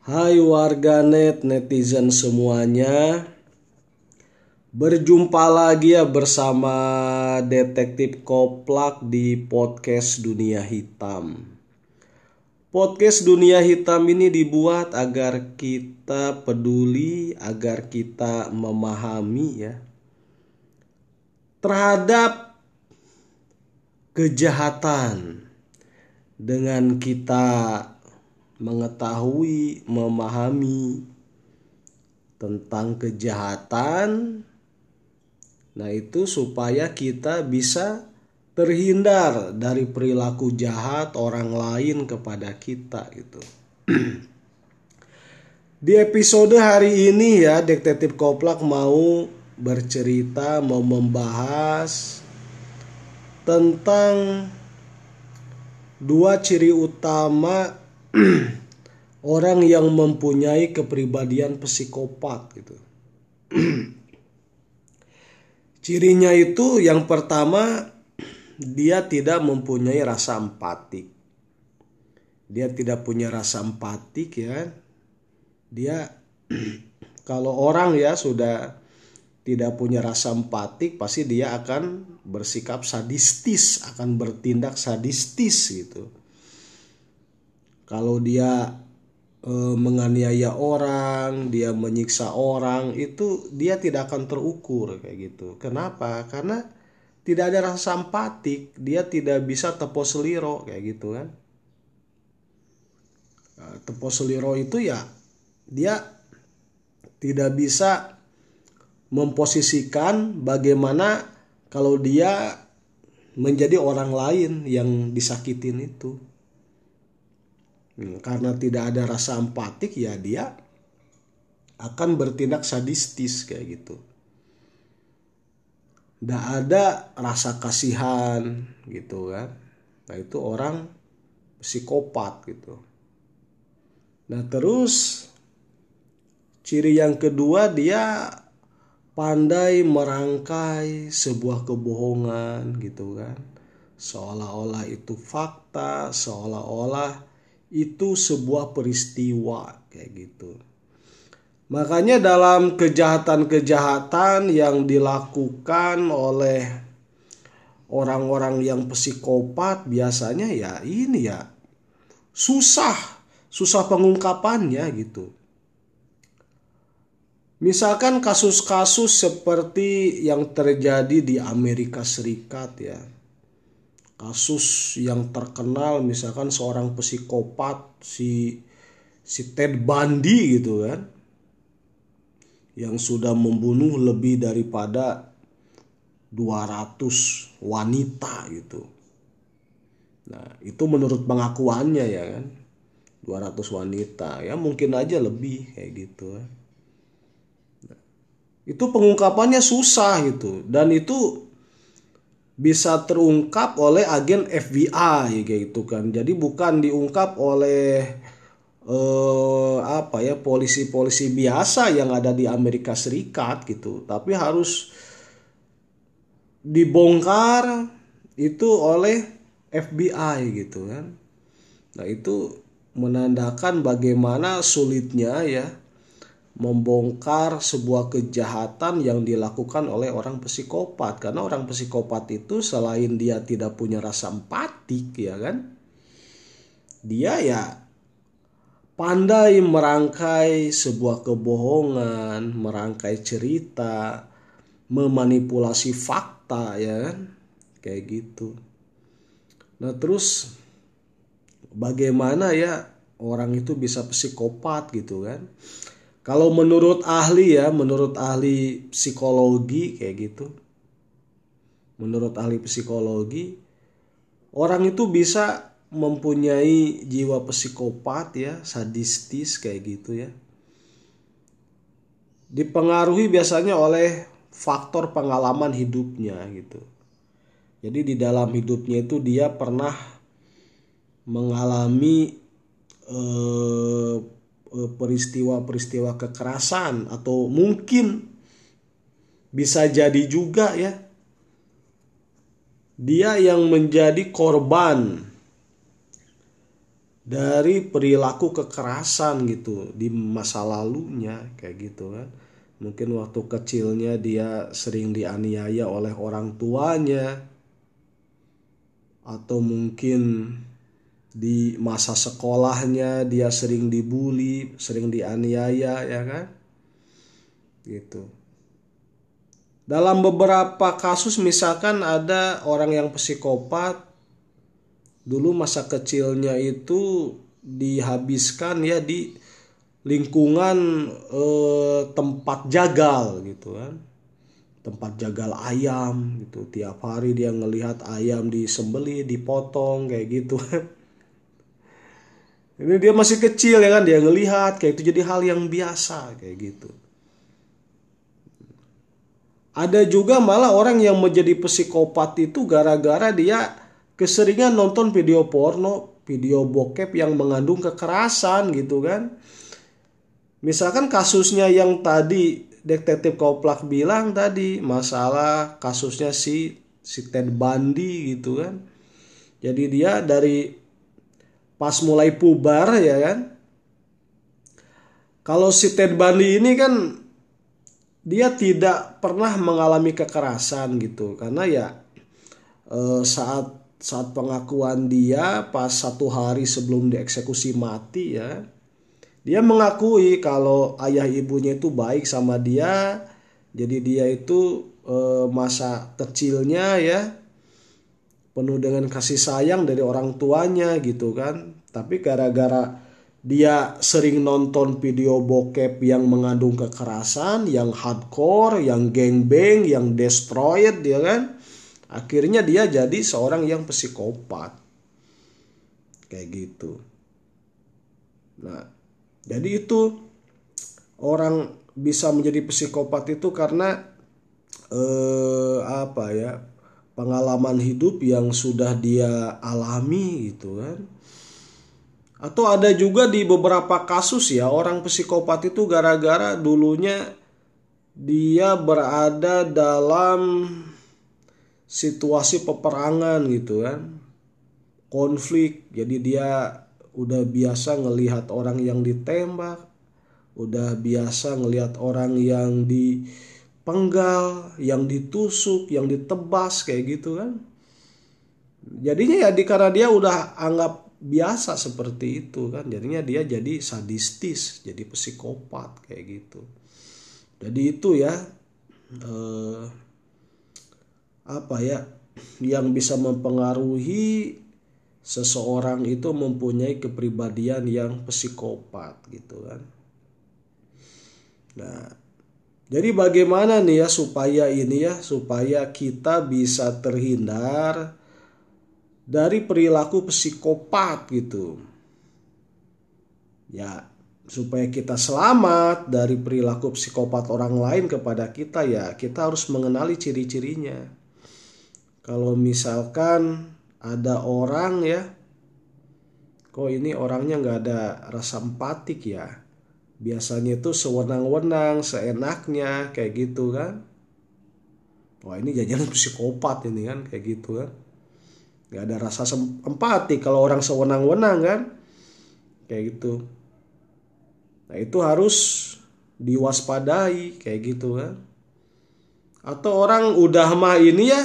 Hai warganet netizen semuanya. Berjumpa lagi ya bersama Detektif Koplak di Podcast Dunia Hitam. Podcast Dunia Hitam ini dibuat agar kita peduli, agar kita memahami ya Terhadap kejahatan dengan kita mengetahui, memahami tentang kejahatan. Nah, itu supaya kita bisa terhindar dari perilaku jahat orang lain kepada kita gitu. Di episode hari ini ya, Detektif Koplak mau bercerita, mau membahas tentang dua ciri utama orang yang mempunyai kepribadian psikopat gitu. Cirinya itu yang pertama dia tidak mempunyai rasa empatik. Dia tidak punya rasa empatik ya. Dia kalau orang ya sudah tidak punya rasa empatik pasti dia akan bersikap sadistis, akan bertindak sadistis gitu kalau dia e, menganiaya orang, dia menyiksa orang, itu dia tidak akan terukur kayak gitu. Kenapa? Karena tidak ada rasa empatik, dia tidak bisa tepo seliro kayak gitu kan. E, tepo seliro itu ya dia tidak bisa memposisikan bagaimana kalau dia menjadi orang lain yang disakitin itu karena tidak ada rasa empatik ya dia akan bertindak sadistis kayak gitu. Tidak ada rasa kasihan gitu kan. Nah itu orang psikopat gitu. Nah terus ciri yang kedua dia pandai merangkai sebuah kebohongan gitu kan. Seolah-olah itu fakta, seolah-olah itu sebuah peristiwa kayak gitu. Makanya dalam kejahatan-kejahatan yang dilakukan oleh orang-orang yang psikopat biasanya ya ini ya susah, susah pengungkapannya gitu. Misalkan kasus-kasus seperti yang terjadi di Amerika Serikat ya kasus yang terkenal misalkan seorang psikopat si si Ted Bundy gitu kan yang sudah membunuh lebih daripada 200 wanita gitu. Nah, itu menurut pengakuannya ya kan. 200 wanita, ya mungkin aja lebih kayak gitu kan. Nah, itu pengungkapannya susah gitu dan itu bisa terungkap oleh agen FBI gitu kan. Jadi bukan diungkap oleh eh, apa ya polisi-polisi biasa yang ada di Amerika Serikat gitu, tapi harus dibongkar itu oleh FBI gitu kan. Nah, itu menandakan bagaimana sulitnya ya membongkar sebuah kejahatan yang dilakukan oleh orang psikopat. Karena orang psikopat itu selain dia tidak punya rasa empatik ya kan? Dia ya pandai merangkai sebuah kebohongan merangkai cerita memanipulasi fakta ya kan? Kayak gitu. Nah terus bagaimana ya orang itu bisa psikopat gitu kan kalau menurut ahli ya, menurut ahli psikologi kayak gitu. Menurut ahli psikologi, orang itu bisa mempunyai jiwa psikopat ya, sadistis kayak gitu ya. Dipengaruhi biasanya oleh faktor pengalaman hidupnya gitu. Jadi di dalam hidupnya itu dia pernah mengalami eh, peristiwa-peristiwa kekerasan atau mungkin bisa jadi juga ya. Dia yang menjadi korban dari perilaku kekerasan gitu di masa lalunya kayak gitu kan. Mungkin waktu kecilnya dia sering dianiaya oleh orang tuanya. Atau mungkin di masa sekolahnya dia sering dibully sering dianiaya ya kan? Gitu. Dalam beberapa kasus misalkan ada orang yang psikopat dulu masa kecilnya itu dihabiskan ya di lingkungan eh, tempat jagal gitu kan? Tempat jagal ayam gitu. Tiap hari dia ngelihat ayam disembeli dipotong kayak gitu ini dia masih kecil ya kan dia ngelihat kayak itu jadi hal yang biasa kayak gitu ada juga malah orang yang menjadi psikopat itu gara-gara dia keseringan nonton video porno video bokep yang mengandung kekerasan gitu kan Misalkan kasusnya yang tadi detektif Koplak bilang tadi masalah kasusnya si si Ted Bundy gitu kan. Jadi dia dari pas mulai pubar ya kan. Kalau si Ted Bundy ini kan dia tidak pernah mengalami kekerasan gitu karena ya eh, saat saat pengakuan dia pas satu hari sebelum dieksekusi mati ya dia mengakui kalau ayah ibunya itu baik sama dia jadi dia itu e, masa kecilnya ya penuh dengan kasih sayang dari orang tuanya gitu kan tapi gara-gara dia sering nonton video bokep yang mengandung kekerasan, yang hardcore, yang gangbang, yang destroyed dia kan. Akhirnya dia jadi seorang yang psikopat. Kayak gitu. Nah, jadi itu orang bisa menjadi psikopat itu karena eh, apa ya pengalaman hidup yang sudah dia alami gitu kan. Atau ada juga di beberapa kasus ya orang psikopat itu gara-gara dulunya dia berada dalam situasi peperangan gitu kan. Konflik. Jadi dia udah biasa ngelihat orang yang ditembak, udah biasa ngelihat orang yang dipenggal, yang ditusuk, yang ditebas kayak gitu kan. Jadinya ya di karena dia udah anggap biasa seperti itu kan. Jadinya dia jadi sadistis, jadi psikopat kayak gitu. Jadi itu ya eh, apa ya yang bisa mempengaruhi seseorang itu mempunyai kepribadian yang psikopat gitu kan. Nah, jadi bagaimana nih ya supaya ini ya supaya kita bisa terhindar dari perilaku psikopat gitu. Ya, supaya kita selamat dari perilaku psikopat orang lain kepada kita ya kita harus mengenali ciri-cirinya. Kalau misalkan ada orang ya kok ini orangnya nggak ada rasa empatik ya biasanya itu sewenang-wenang seenaknya kayak gitu kan. Wah ini jajanan psikopat ini kan kayak gitu kan. Nggak ada rasa empati kalau orang sewenang-wenang kan. Kayak gitu. Nah itu harus diwaspadai kayak gitu kan. Atau orang udah mah ini ya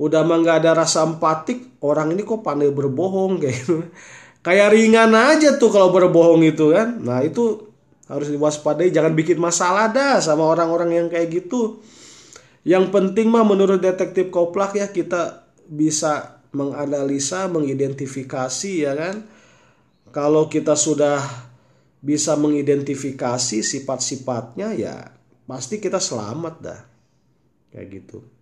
udah mah nggak ada rasa empatik orang ini kok pandai berbohong kayak gitu. Kayak ringan aja tuh kalau berbohong itu kan. Nah itu harus diwaspadai. Jangan bikin masalah dah sama orang-orang yang kayak gitu. Yang penting mah menurut detektif Koplak ya kita bisa menganalisa mengidentifikasi ya kan? Kalau kita sudah bisa mengidentifikasi sifat-sifatnya ya pasti kita selamat dah. Kayak gitu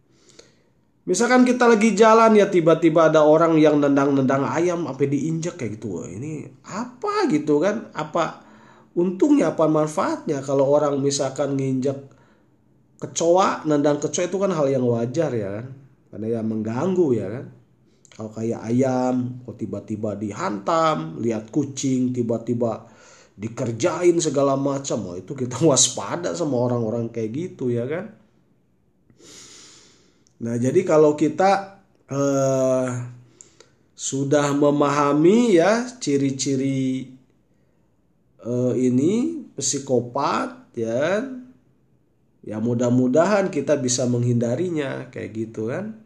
Misalkan kita lagi jalan ya tiba-tiba ada orang yang nendang-nendang ayam sampai diinjak kayak gitu. Wah, ini apa gitu kan? Apa untungnya apa manfaatnya kalau orang misalkan nginjak kecoa, nendang kecoa itu kan hal yang wajar ya kan? Karena ya mengganggu ya kan? Kalau kayak ayam, kok tiba-tiba dihantam, lihat kucing tiba-tiba dikerjain segala macam, oh itu kita waspada sama orang-orang kayak gitu ya kan? Nah, jadi kalau kita eh, sudah memahami ya ciri-ciri uh, ini psikopat ya ya mudah-mudahan kita bisa menghindarinya kayak gitu kan